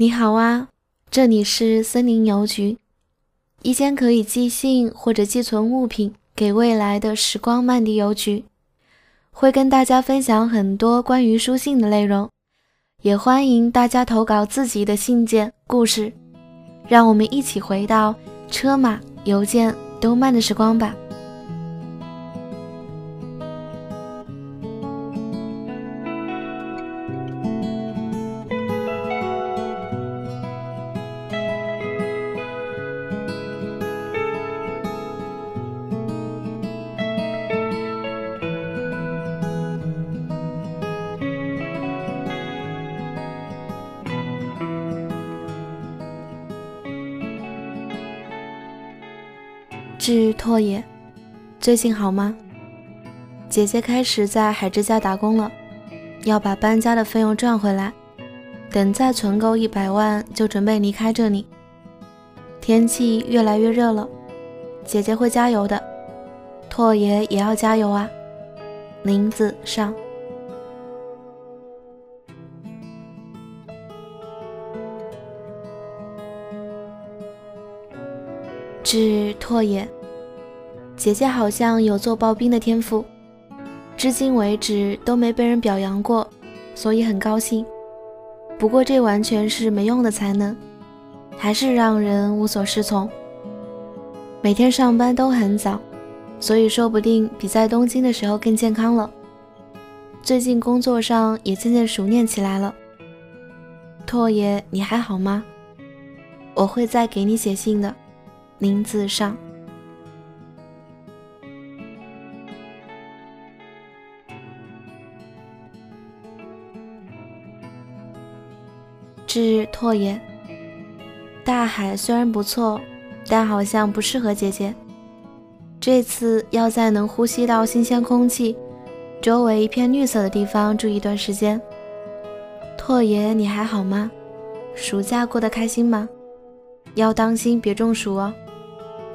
你好啊，这里是森林邮局，一间可以寄信或者寄存物品给未来的时光漫迪邮局，会跟大家分享很多关于书信的内容，也欢迎大家投稿自己的信件故事，让我们一起回到车马邮件都慢的时光吧。致拓也，最近好吗？姐姐开始在海之家打工了，要把搬家的费用赚回来，等再存够一百万，就准备离开这里。天气越来越热了，姐姐会加油的，拓爷也要加油啊！林子上，致拓也。姐姐好像有做刨冰的天赋，至今为止都没被人表扬过，所以很高兴。不过这完全是没用的才能，还是让人无所适从。每天上班都很早，所以说不定比在东京的时候更健康了。最近工作上也渐渐熟练起来了。拓爷，你还好吗？我会再给你写信的。林子上。致拓也，大海虽然不错，但好像不适合姐姐。这次要在能呼吸到新鲜空气、周围一片绿色的地方住一段时间。拓爷，你还好吗？暑假过得开心吗？要当心别中暑哦。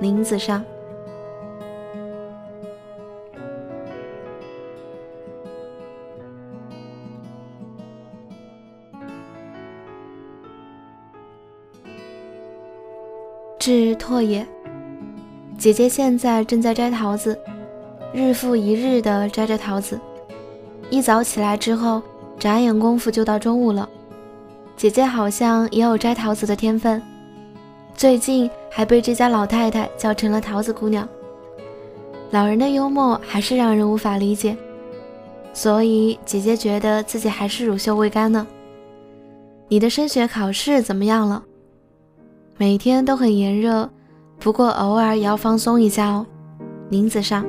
林子上。致拓野，姐姐现在正在摘桃子，日复一日的摘着桃子。一早起来之后，眨眼功夫就到中午了。姐姐好像也有摘桃子的天分，最近还被这家老太太叫成了桃子姑娘。老人的幽默还是让人无法理解，所以姐姐觉得自己还是乳臭未干呢。你的升学考试怎么样了？每天都很炎热，不过偶尔也要放松一下哦。林子上。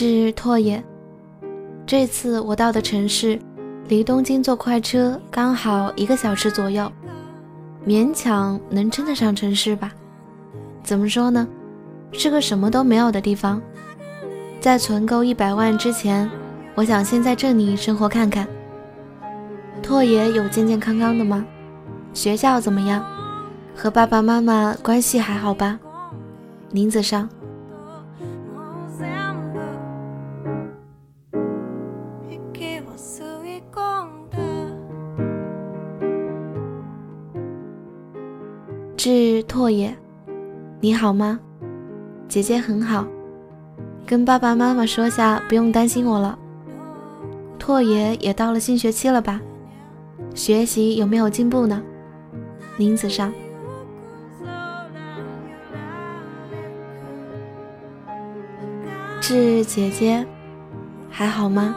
是拓野，这次我到的城市离东京坐快车刚好一个小时左右，勉强能称得上城市吧。怎么说呢？是个什么都没有的地方。在存够一百万之前，我想先在这里生活看看。拓野有健健康康的吗？学校怎么样？和爸爸妈妈关系还好吧？林子上。拓野，你好吗？姐姐很好，跟爸爸妈妈说下，不用担心我了。拓爷也到了新学期了吧？学习有没有进步呢？林子上。致姐姐，还好吗？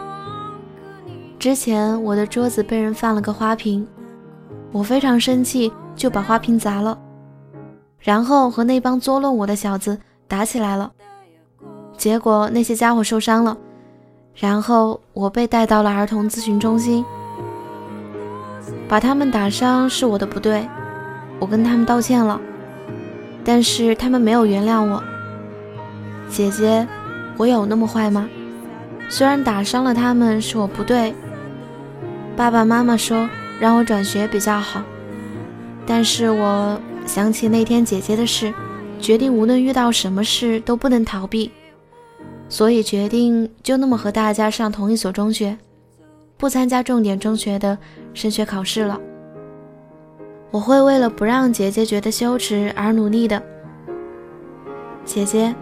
之前我的桌子被人放了个花瓶，我非常生气，就把花瓶砸了。然后和那帮作弄我的小子打起来了。结果那些家伙受伤了，然后我被带到了儿童咨询中心。把他们打伤是我的不对，我跟他们道歉了，但是他们没有原谅我。姐姐，我有那么坏吗？虽然打伤了他们是我不对，爸爸妈妈说让我转学比较好，但是我想起那天姐姐的事，决定无论遇到什么事都不能逃避，所以决定就那么和大家上同一所中学，不参加重点中学的升学考试了。我会为了不让姐姐觉得羞耻而努力的，姐姐。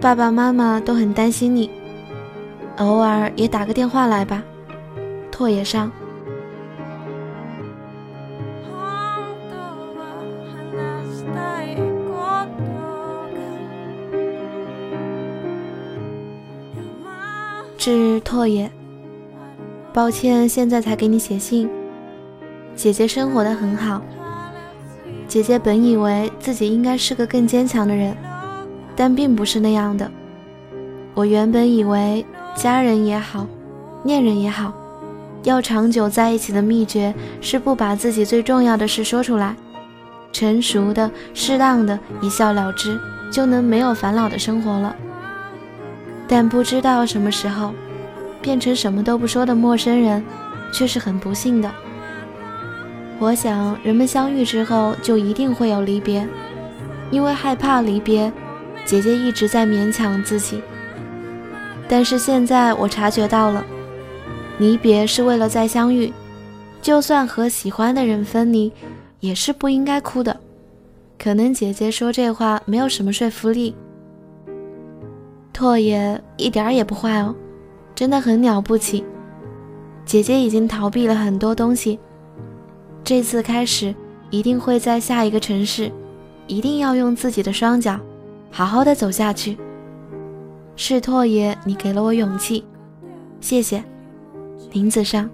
爸爸妈妈都很担心你，偶尔也打个电话来吧。拓也上。致拓也，抱歉，现在才给你写信。姐姐生活的很好。姐姐本以为自己应该是个更坚强的人。但并不是那样的。我原本以为家人也好，恋人也好，要长久在一起的秘诀是不把自己最重要的事说出来，成熟的、适当的一笑了之，就能没有烦恼的生活了。但不知道什么时候，变成什么都不说的陌生人，却是很不幸的。我想，人们相遇之后就一定会有离别，因为害怕离别。姐姐一直在勉强自己，但是现在我察觉到了，离别是为了再相遇。就算和喜欢的人分离，也是不应该哭的。可能姐姐说这话没有什么说服力。拓爷一点儿也不坏哦，真的很了不起。姐姐已经逃避了很多东西，这次开始一定会在下一个城市，一定要用自己的双脚。好好的走下去，是拓爷，你给了我勇气，谢谢，林子上。